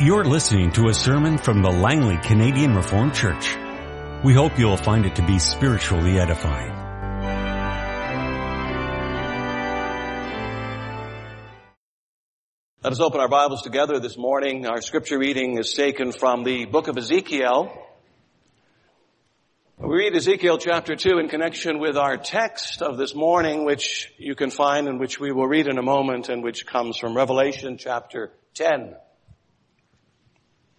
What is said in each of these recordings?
You're listening to a sermon from the Langley Canadian Reformed Church. We hope you'll find it to be spiritually edifying. Let us open our Bibles together this morning. Our scripture reading is taken from the book of Ezekiel. We read Ezekiel chapter 2 in connection with our text of this morning, which you can find and which we will read in a moment and which comes from Revelation chapter 10.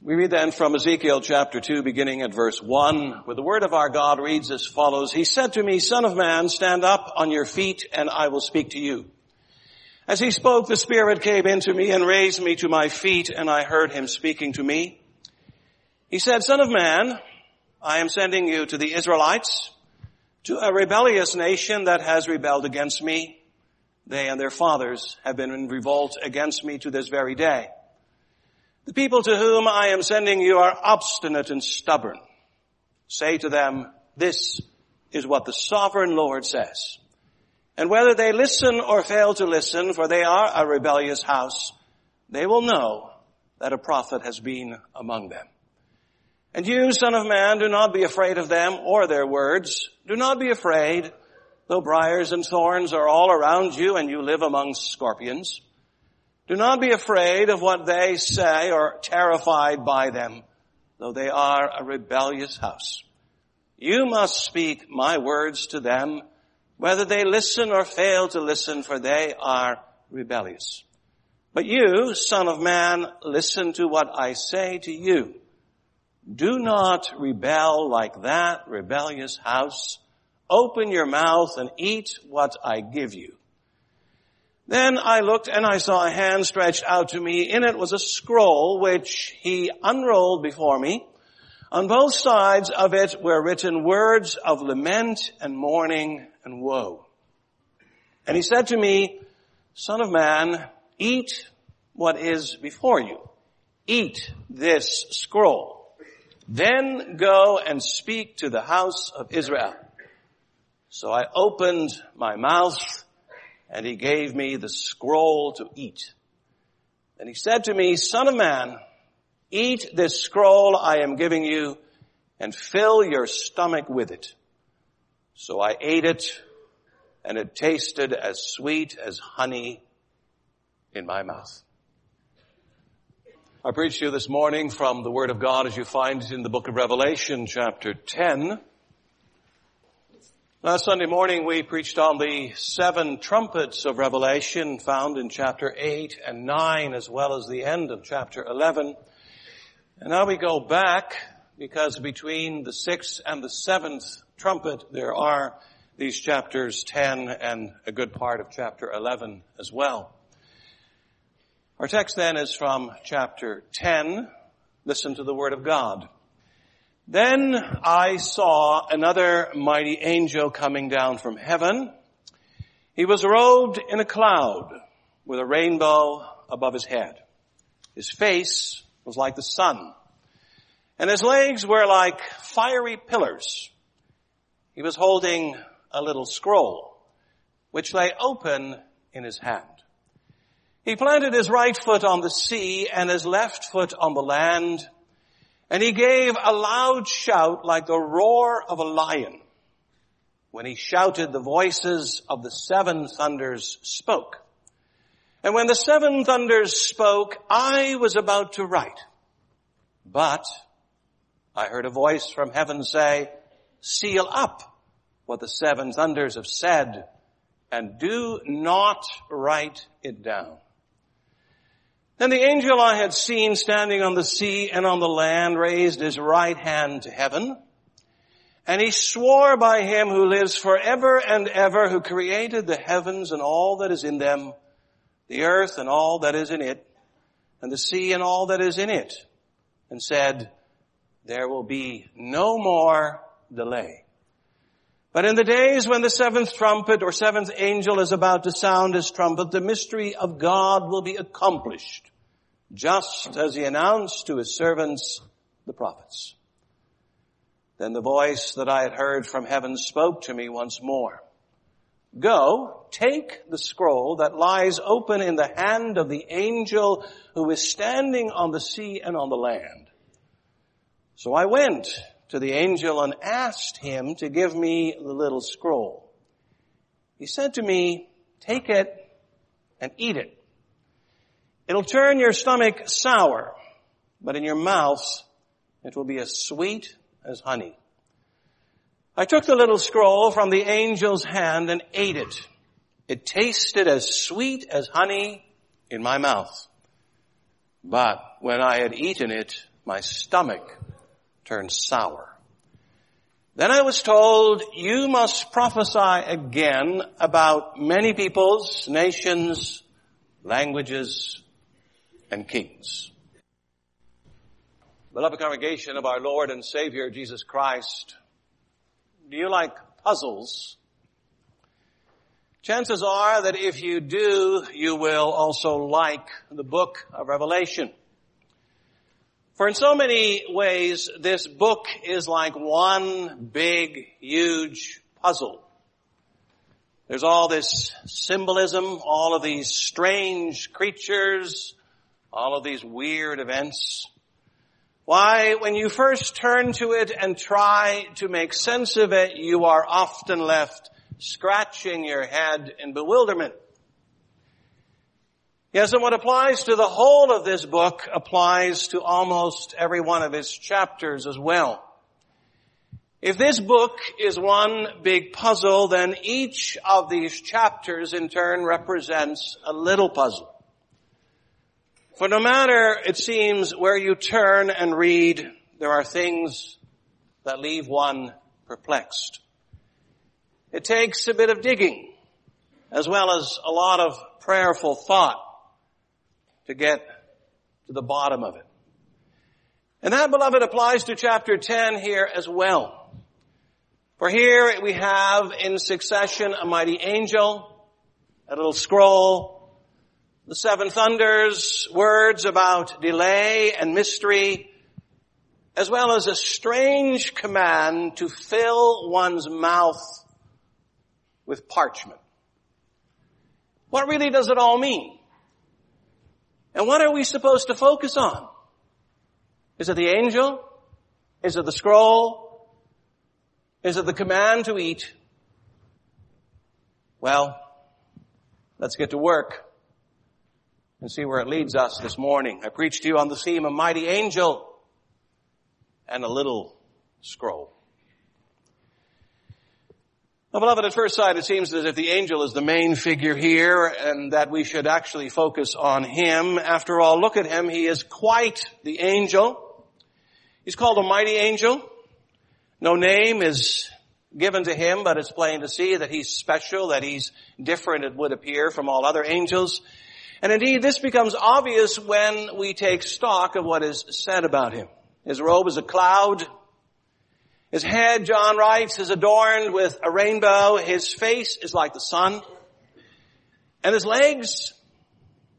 We read then from Ezekiel chapter 2 beginning at verse 1, where the word of our God reads as follows. He said to me, son of man, stand up on your feet and I will speak to you. As he spoke, the Spirit came into me and raised me to my feet and I heard him speaking to me. He said, son of man, I am sending you to the Israelites, to a rebellious nation that has rebelled against me. They and their fathers have been in revolt against me to this very day. The people to whom I am sending you are obstinate and stubborn. Say to them, this is what the sovereign Lord says. And whether they listen or fail to listen, for they are a rebellious house, they will know that a prophet has been among them. And you, son of man, do not be afraid of them or their words. Do not be afraid, though briars and thorns are all around you and you live among scorpions. Do not be afraid of what they say or terrified by them, though they are a rebellious house. You must speak my words to them, whether they listen or fail to listen, for they are rebellious. But you, son of man, listen to what I say to you. Do not rebel like that rebellious house. Open your mouth and eat what I give you. Then I looked and I saw a hand stretched out to me. In it was a scroll which he unrolled before me. On both sides of it were written words of lament and mourning and woe. And he said to me, son of man, eat what is before you. Eat this scroll. Then go and speak to the house of Israel. So I opened my mouth and he gave me the scroll to eat. And he said to me, son of man, eat this scroll I am giving you and fill your stomach with it. So I ate it and it tasted as sweet as honey in my mouth. I preach to you this morning from the Word of God as you find it in the book of Revelation chapter 10. Last Sunday morning we preached on the seven trumpets of Revelation found in chapter 8 and 9 as well as the end of chapter 11. And now we go back because between the sixth and the seventh trumpet there are these chapters 10 and a good part of chapter 11 as well. Our text then is from chapter 10. Listen to the word of God. Then I saw another mighty angel coming down from heaven. He was robed in a cloud with a rainbow above his head. His face was like the sun and his legs were like fiery pillars. He was holding a little scroll which lay open in his hand. He planted his right foot on the sea and his left foot on the land and he gave a loud shout like the roar of a lion. When he shouted, the voices of the seven thunders spoke. And when the seven thunders spoke, I was about to write. But I heard a voice from heaven say, seal up what the seven thunders have said and do not write it down. Then the angel I had seen standing on the sea and on the land raised his right hand to heaven. And he swore by him who lives forever and ever, who created the heavens and all that is in them, the earth and all that is in it, and the sea and all that is in it, and said, there will be no more delay. But in the days when the seventh trumpet or seventh angel is about to sound his trumpet, the mystery of God will be accomplished, just as he announced to his servants, the prophets. Then the voice that I had heard from heaven spoke to me once more. Go, take the scroll that lies open in the hand of the angel who is standing on the sea and on the land. So I went to the angel and asked him to give me the little scroll. He said to me, take it and eat it. It'll turn your stomach sour, but in your mouth it will be as sweet as honey. I took the little scroll from the angel's hand and ate it. It tasted as sweet as honey in my mouth. But when I had eaten it, my stomach turned sour. Then I was told, you must prophesy again about many peoples, nations, languages, and kings. Beloved congregation of our Lord and Savior Jesus Christ, do you like puzzles? Chances are that if you do, you will also like the book of Revelation. For in so many ways, this book is like one big, huge puzzle. There's all this symbolism, all of these strange creatures, all of these weird events. Why, when you first turn to it and try to make sense of it, you are often left scratching your head in bewilderment. Yes, and what applies to the whole of this book applies to almost every one of its chapters as well. If this book is one big puzzle, then each of these chapters in turn represents a little puzzle. For no matter, it seems, where you turn and read, there are things that leave one perplexed. It takes a bit of digging, as well as a lot of prayerful thought to get to the bottom of it. And that, beloved, applies to chapter 10 here as well. For here we have in succession a mighty angel, a little scroll, the seven thunders, words about delay and mystery, as well as a strange command to fill one's mouth with parchment. What really does it all mean? And what are we supposed to focus on? Is it the angel? Is it the scroll? Is it the command to eat? Well, let's get to work and see where it leads us this morning. I preached to you on the theme a mighty angel and a little scroll. Well, beloved, at first sight, it seems as if the angel is the main figure here and that we should actually focus on him. After all, look at him. He is quite the angel. He's called a mighty angel. No name is given to him, but it's plain to see that he's special, that he's different, it would appear, from all other angels. And indeed, this becomes obvious when we take stock of what is said about him. His robe is a cloud, his head, John writes, is adorned with a rainbow. His face is like the sun. And his legs,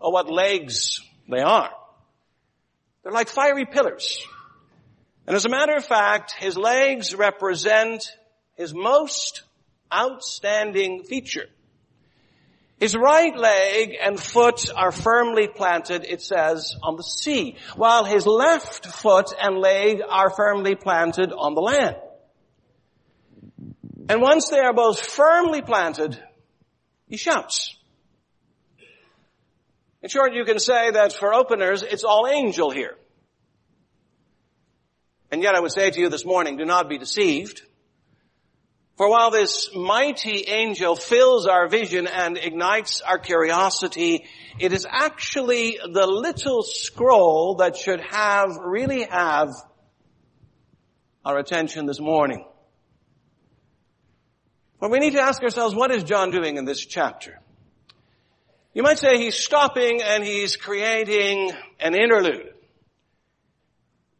oh what legs they are. They're like fiery pillars. And as a matter of fact, his legs represent his most outstanding feature. His right leg and foot are firmly planted, it says, on the sea, while his left foot and leg are firmly planted on the land. And once they are both firmly planted, he shouts. In short, you can say that for openers, it's all angel here. And yet I would say to you this morning, do not be deceived. For while this mighty angel fills our vision and ignites our curiosity, it is actually the little scroll that should have, really have, our attention this morning. But we need to ask ourselves, what is John doing in this chapter? You might say he's stopping and he's creating an interlude.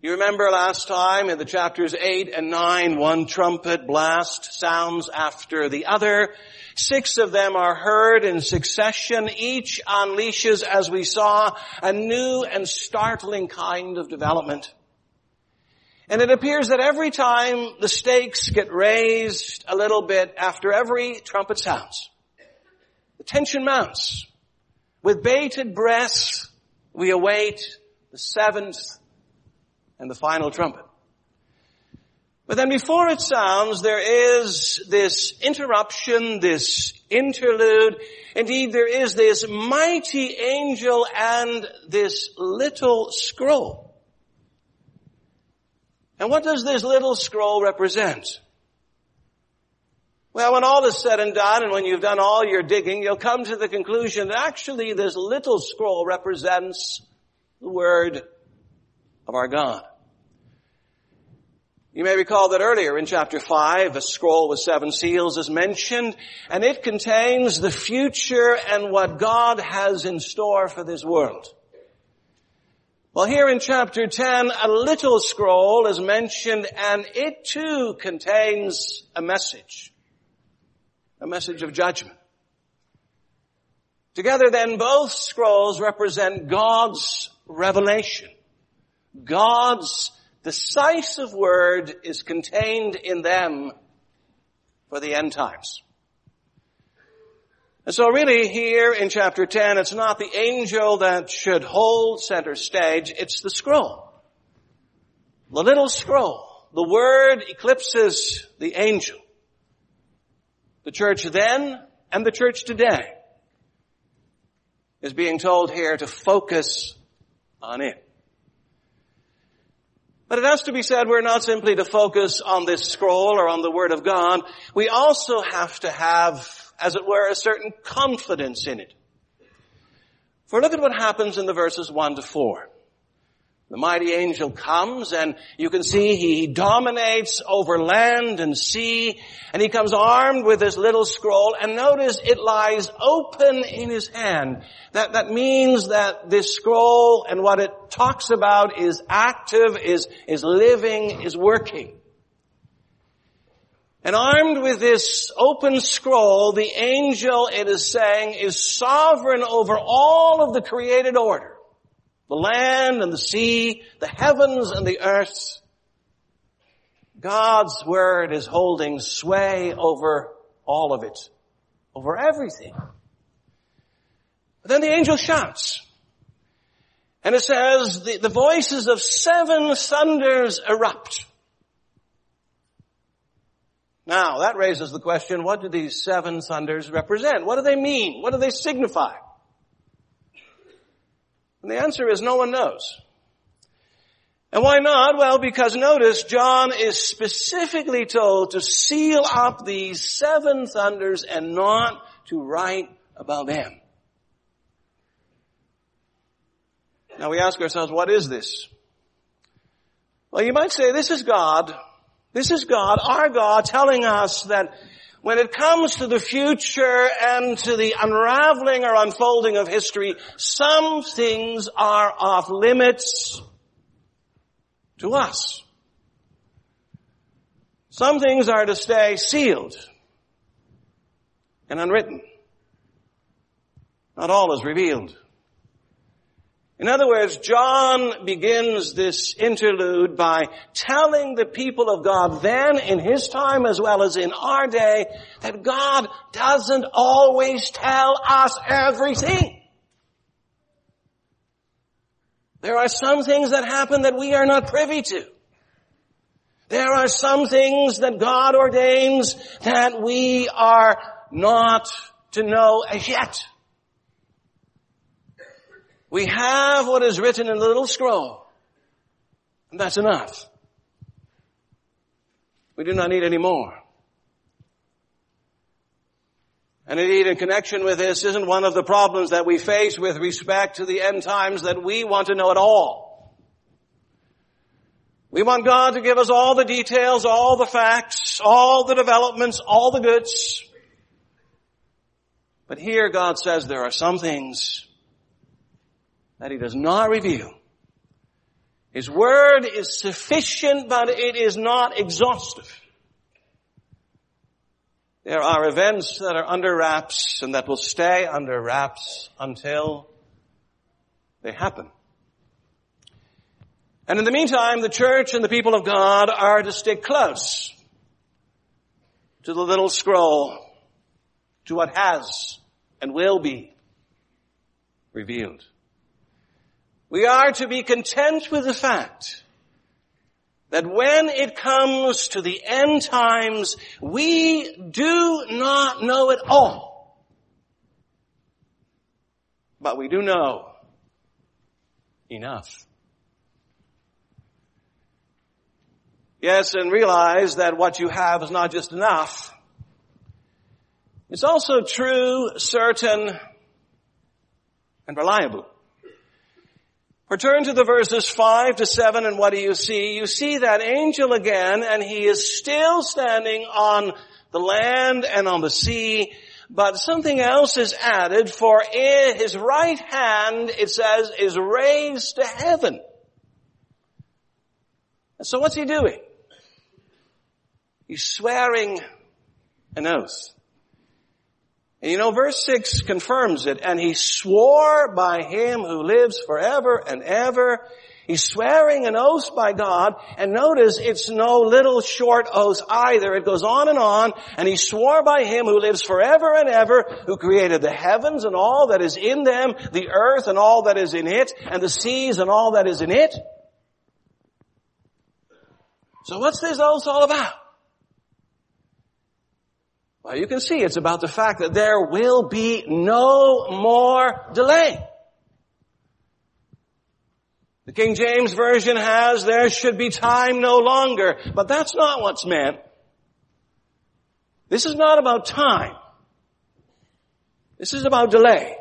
You remember last time in the chapters 8 and 9, one trumpet blast sounds after the other. Six of them are heard in succession. Each unleashes, as we saw, a new and startling kind of development. And it appears that every time the stakes get raised a little bit after every trumpet sounds, the tension mounts. With bated breath, we await the seventh and the final trumpet. But then before it sounds, there is this interruption, this interlude. Indeed, there is this mighty angel and this little scroll. And what does this little scroll represent? Well, when all is said and done and when you've done all your digging, you'll come to the conclusion that actually this little scroll represents the word of our God. You may recall that earlier in chapter 5, a scroll with seven seals is mentioned, and it contains the future and what God has in store for this world. Well, here in chapter 10, a little scroll is mentioned, and it too contains a message. A message of judgment. Together then, both scrolls represent God's revelation. God's decisive word is contained in them for the end times. And so really here in chapter 10, it's not the angel that should hold center stage, it's the scroll. The little scroll. The word eclipses the angel. The church then and the church today is being told here to focus on it. But it has to be said we're not simply to focus on this scroll or on the Word of God. We also have to have, as it were, a certain confidence in it. For look at what happens in the verses 1 to 4. The mighty angel comes and you can see he dominates over land and sea and he comes armed with this little scroll and notice it lies open in his hand. That, that means that this scroll and what it talks about is active, is, is living, is working. And armed with this open scroll, the angel, it is saying, is sovereign over all of the created order the land and the sea, the heavens and the earth. God's word is holding sway over all of it, over everything. But then the angel shouts. And it says, the, the voices of seven thunders erupt. Now, that raises the question, what do these seven thunders represent? What do they mean? What do they signify? And the answer is no one knows. And why not? Well, because notice John is specifically told to seal up these seven thunders and not to write about them. Now we ask ourselves, what is this? Well, you might say this is God. This is God, our God, telling us that when it comes to the future and to the unraveling or unfolding of history, some things are off limits to us. Some things are to stay sealed and unwritten. Not all is revealed. In other words, John begins this interlude by telling the people of God then in his time as well as in our day that God doesn't always tell us everything. There are some things that happen that we are not privy to. There are some things that God ordains that we are not to know as yet. We have what is written in the little scroll. And that's enough. We do not need any more. And indeed, in connection with this, isn't one of the problems that we face with respect to the end times that we want to know it all. We want God to give us all the details, all the facts, all the developments, all the goods. But here God says there are some things that he does not reveal. His word is sufficient, but it is not exhaustive. There are events that are under wraps and that will stay under wraps until they happen. And in the meantime, the church and the people of God are to stick close to the little scroll, to what has and will be revealed. We are to be content with the fact that when it comes to the end times, we do not know it all. But we do know enough. Yes, and realize that what you have is not just enough. It's also true, certain, and reliable. Return to the verses 5 to 7 and what do you see? You see that angel again and he is still standing on the land and on the sea, but something else is added for his right hand, it says, is raised to heaven. So what's he doing? He's swearing an oath. And you know, verse 6 confirms it. And he swore by him who lives forever and ever. He's swearing an oath by God. And notice it's no little short oath either. It goes on and on. And he swore by him who lives forever and ever, who created the heavens and all that is in them, the earth and all that is in it, and the seas and all that is in it. So what's this oath all about? Well, you can see it's about the fact that there will be no more delay. The King James Version has, there should be time no longer, but that's not what's meant. This is not about time. This is about delay.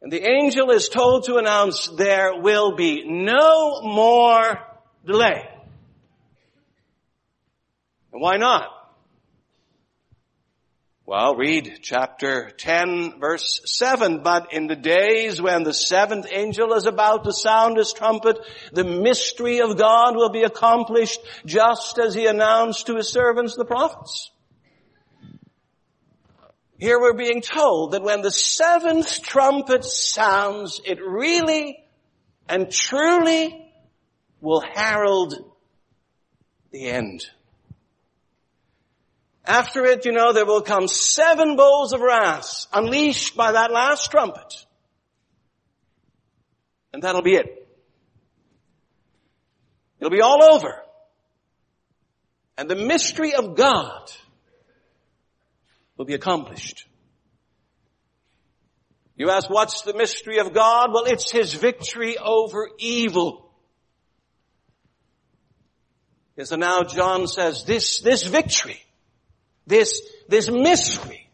And the angel is told to announce there will be no more delay. And why not? Well, read chapter 10 verse 7. But in the days when the seventh angel is about to sound his trumpet, the mystery of God will be accomplished just as he announced to his servants the prophets. Here we're being told that when the seventh trumpet sounds, it really and truly will herald the end. After it, you know, there will come seven bowls of wrath unleashed by that last trumpet. And that'll be it. It'll be all over. And the mystery of God will be accomplished. You ask, what's the mystery of God? Well, it's His victory over evil. And so now John says, this, this victory this, this mystery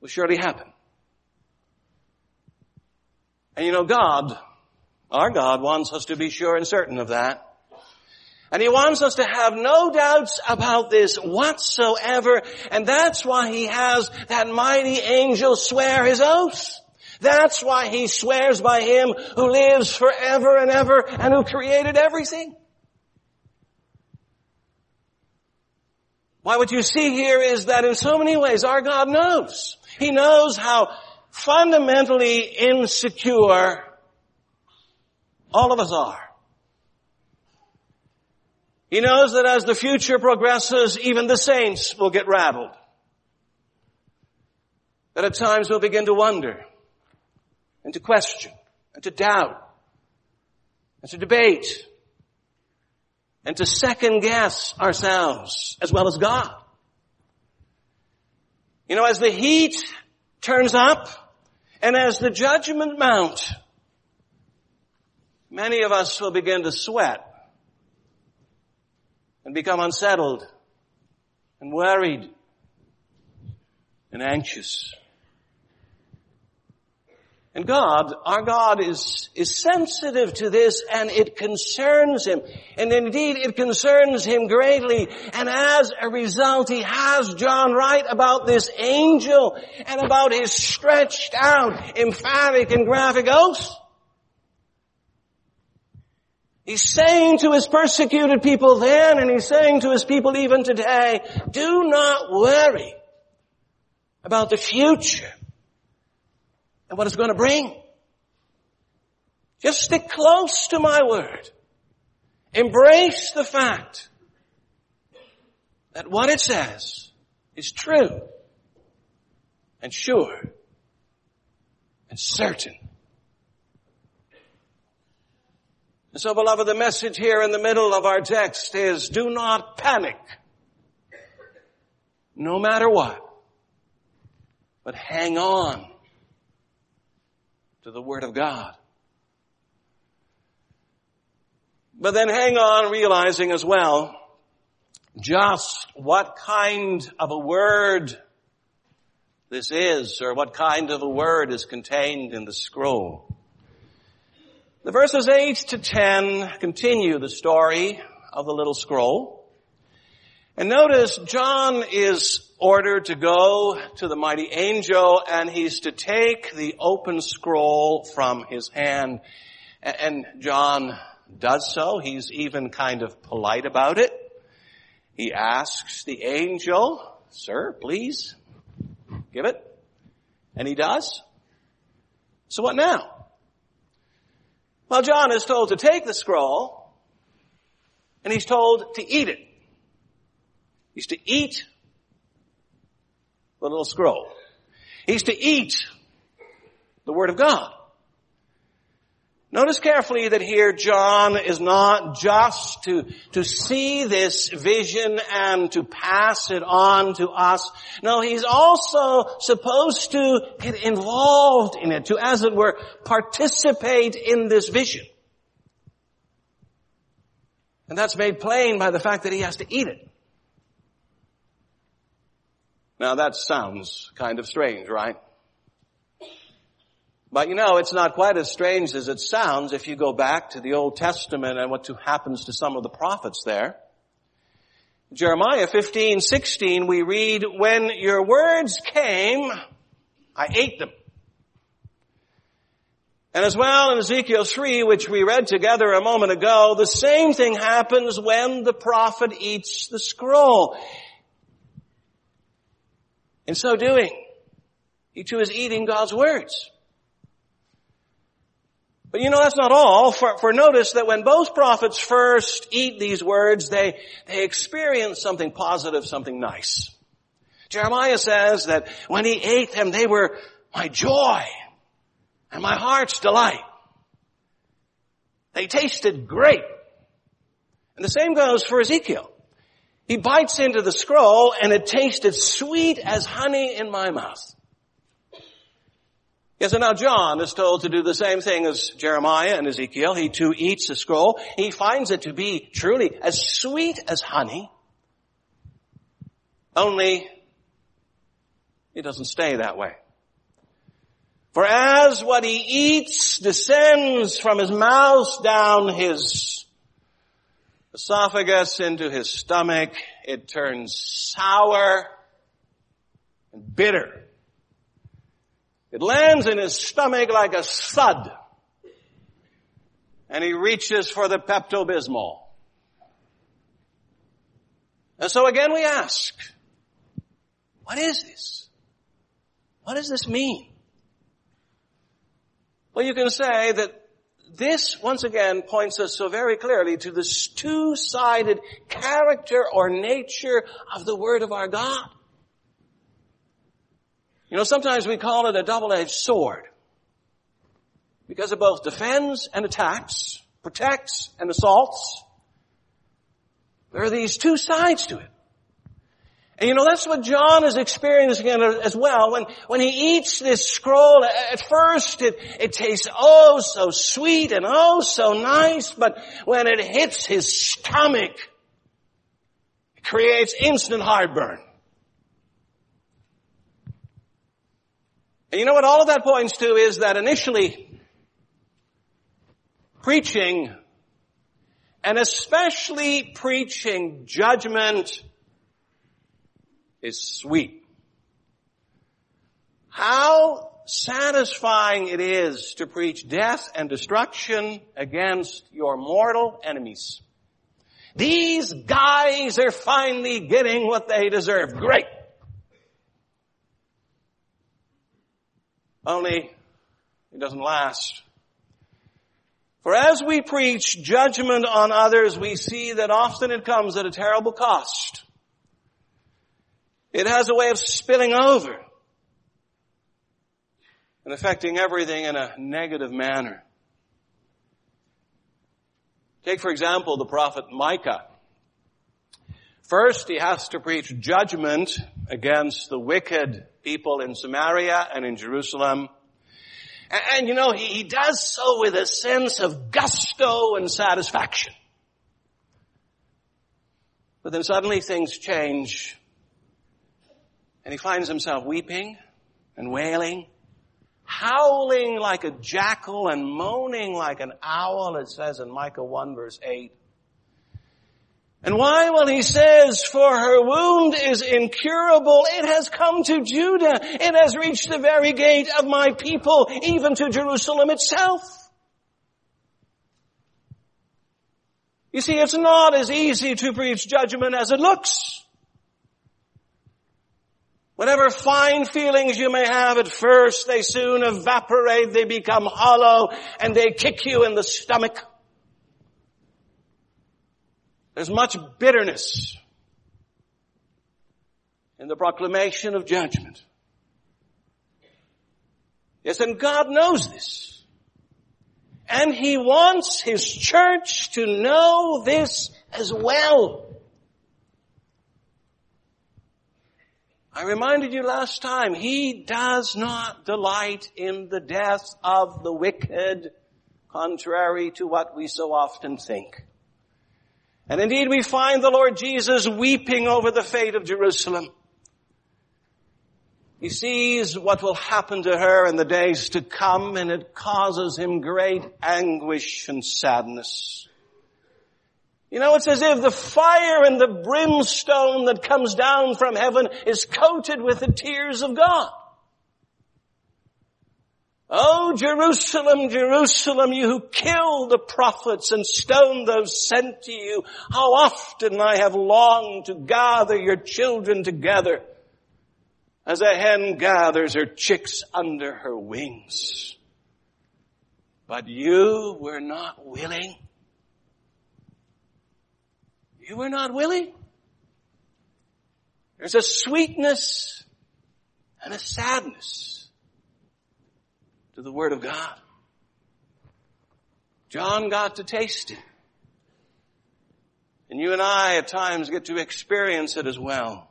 will surely happen. And you know, God, our God wants us to be sure and certain of that. And He wants us to have no doubts about this whatsoever. And that's why He has that mighty angel swear His oath. That's why He swears by Him who lives forever and ever and who created everything. Why what you see here is that in so many ways our God knows. He knows how fundamentally insecure all of us are. He knows that as the future progresses, even the saints will get rattled. That at times we'll begin to wonder and to question and to doubt and to debate and to second guess ourselves as well as God. You know, as the heat turns up and as the judgment mount, many of us will begin to sweat and become unsettled and worried and anxious. And God, our God is, is sensitive to this and it concerns Him. And indeed it concerns Him greatly. And as a result, He has John write about this angel and about His stretched out, emphatic and graphic oath. He's saying to His persecuted people then and He's saying to His people even today, do not worry about the future and what it's going to bring. Just stick close to my word. Embrace the fact that what it says is true and sure and certain. And so beloved, the message here in the middle of our text is do not panic. No matter what. But hang on to the Word of God. But then hang on realizing as well just what kind of a word this is or what kind of a word is contained in the scroll. The verses 8 to 10 continue the story of the little scroll. And notice John is ordered to go to the mighty angel and he's to take the open scroll from his hand. And John does so. He's even kind of polite about it. He asks the angel, sir, please give it. And he does. So what now? Well, John is told to take the scroll and he's told to eat it. He's to eat the little scroll. He's to eat the Word of God. Notice carefully that here John is not just to, to see this vision and to pass it on to us. No, he's also supposed to get involved in it, to as it were, participate in this vision. And that's made plain by the fact that he has to eat it. Now that sounds kind of strange, right? But you know, it's not quite as strange as it sounds if you go back to the Old Testament and what happens to some of the prophets there. Jeremiah 15, 16, we read, when your words came, I ate them. And as well in Ezekiel 3, which we read together a moment ago, the same thing happens when the prophet eats the scroll. In so doing, he too is eating God's words. But you know, that's not all. For, for notice that when both prophets first eat these words, they, they experience something positive, something nice. Jeremiah says that when he ate them, they were my joy and my heart's delight. They tasted great. And the same goes for Ezekiel. He bites into the scroll and it tasted sweet as honey in my mouth. Yes, and now John is told to do the same thing as Jeremiah and Ezekiel. He too eats the scroll. He finds it to be truly as sweet as honey. Only it doesn't stay that way. For as what he eats descends from his mouth down his esophagus into his stomach, it turns sour and bitter. It lands in his stomach like a thud. And he reaches for the Pepto-Bismol. And so again we ask, what is this? What does this mean? Well, you can say that this once again points us so very clearly to this two-sided character or nature of the Word of our God. You know, sometimes we call it a double-edged sword. Because it both defends and attacks, protects and assaults. There are these two sides to it. And you know, that's what John is experiencing as well. When, when he eats this scroll, at first it, it tastes oh so sweet and oh so nice, but when it hits his stomach, it creates instant heartburn. And you know what all of that points to is that initially, preaching, and especially preaching judgment, is sweet. How satisfying it is to preach death and destruction against your mortal enemies. These guys are finally getting what they deserve. Great. Only it doesn't last. For as we preach judgment on others, we see that often it comes at a terrible cost. It has a way of spilling over and affecting everything in a negative manner. Take for example the prophet Micah. First, he has to preach judgment against the wicked people in Samaria and in Jerusalem. And, and you know, he, he does so with a sense of gusto and satisfaction. But then suddenly things change and he finds himself weeping and wailing, howling like a jackal and moaning like an owl, it says in Micah 1 verse 8. And why? Well, he says, for her wound is incurable. It has come to Judah. It has reached the very gate of my people, even to Jerusalem itself. You see, it's not as easy to preach judgment as it looks. Whatever fine feelings you may have at first, they soon evaporate, they become hollow, and they kick you in the stomach. There's much bitterness in the proclamation of judgment. Yes, and God knows this. And He wants His church to know this as well. I reminded you last time, He does not delight in the death of the wicked, contrary to what we so often think. And indeed we find the Lord Jesus weeping over the fate of Jerusalem. He sees what will happen to her in the days to come and it causes him great anguish and sadness. You know, it's as if the fire and the brimstone that comes down from heaven is coated with the tears of God. Oh, Jerusalem, Jerusalem, you who killed the prophets and stoned those sent to you, how often I have longed to gather your children together as a hen gathers her chicks under her wings. But you were not willing. You were not willing. There's a sweetness and a sadness to the Word of God. John got to taste it. And you and I at times get to experience it as well.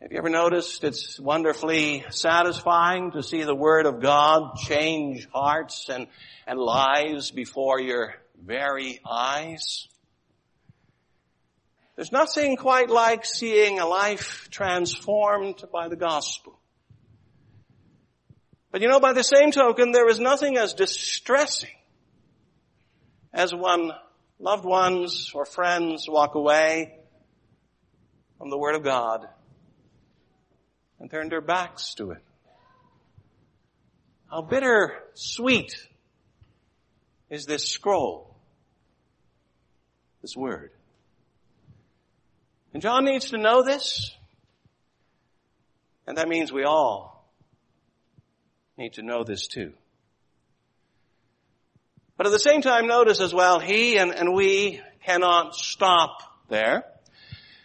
Have you ever noticed it's wonderfully satisfying to see the Word of God change hearts and, and lives before your very eyes? There's nothing quite like seeing a life transformed by the gospel. But you know, by the same token, there is nothing as distressing as when loved ones or friends walk away from the Word of God and turn their backs to it. How bitter sweet is this scroll, this Word. And John needs to know this, and that means we all need to know this too. But at the same time, notice as well, he and, and we cannot stop there.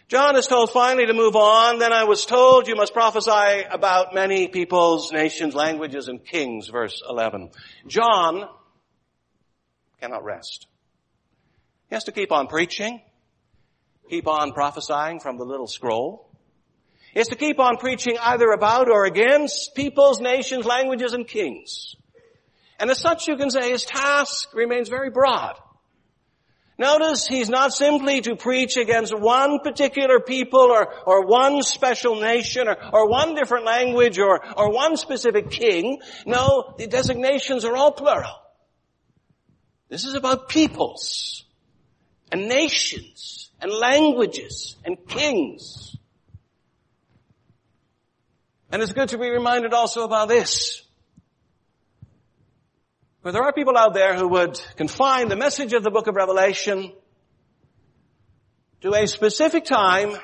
John is told finally to move on. Then I was told you must prophesy about many peoples, nations, languages, and kings, verse 11. John cannot rest. He has to keep on preaching, keep on prophesying from the little scroll He is to keep on preaching either about or against peoples, nations, languages, and kings. And as such you can say his task remains very broad. Notice he's not simply to preach against one particular people or, or one special nation or, or one different language or, or one specific king. No, the designations are all plural. This is about peoples and nations and languages and kings. And it's good to be reminded also about this. But there are people out there who would confine the message of the book of Revelation to a specific time,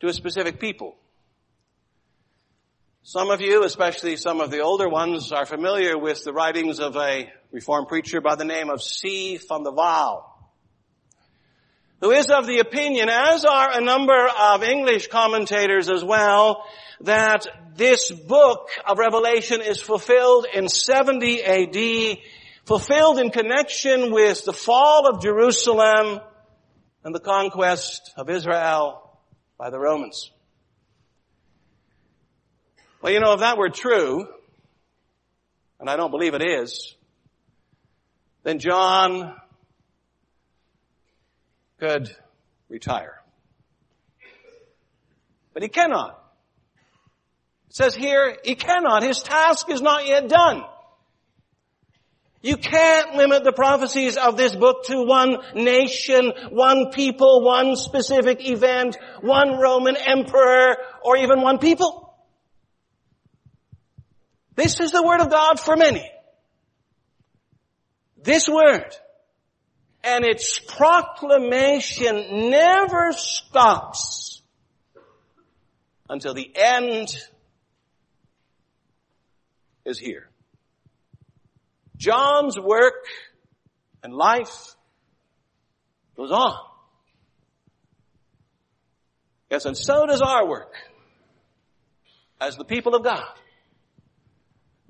to a specific people. Some of you, especially some of the older ones, are familiar with the writings of a Reformed preacher by the name of C. van der Waal who is of the opinion, as are a number of English commentators as well, that this book of Revelation is fulfilled in 70 AD, fulfilled in connection with the fall of Jerusalem and the conquest of Israel by the Romans. Well, you know, if that were true, and I don't believe it is, then John could retire. But he cannot. It says here, he cannot. His task is not yet done. You can't limit the prophecies of this book to one nation, one people, one specific event, one Roman emperor, or even one people. This is the word of God for many. This word and its proclamation never stops until the end is here. John's work and life goes on. Yes, and so does our work as the people of God.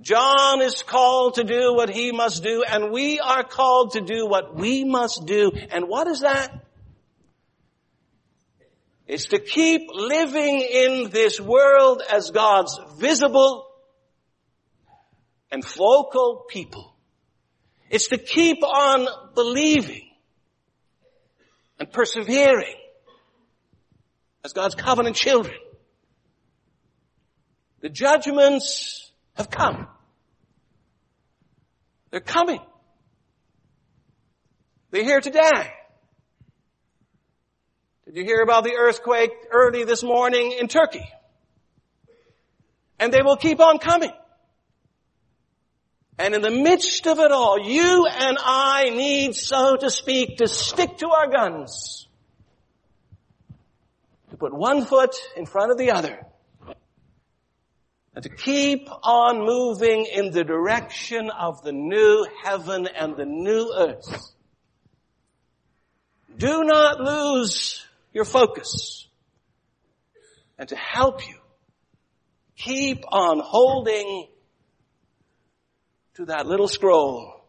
John is called to do what he must do, and we are called to do what we must do. And what is that? It's to keep living in this world as God's visible and focal people. It's to keep on believing and persevering as God's covenant children. The judgments have come. They're coming. They're here today. Did you hear about the earthquake early this morning in Turkey? And they will keep on coming. And in the midst of it all, you and I need, so to speak, to stick to our guns. To put one foot in front of the other and to keep on moving in the direction of the new heaven and the new earth. Do not lose your focus. And to help you, keep on holding to that little scroll.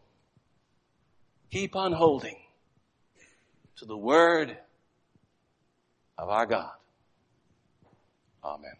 Keep on holding to the word of our God. Amen.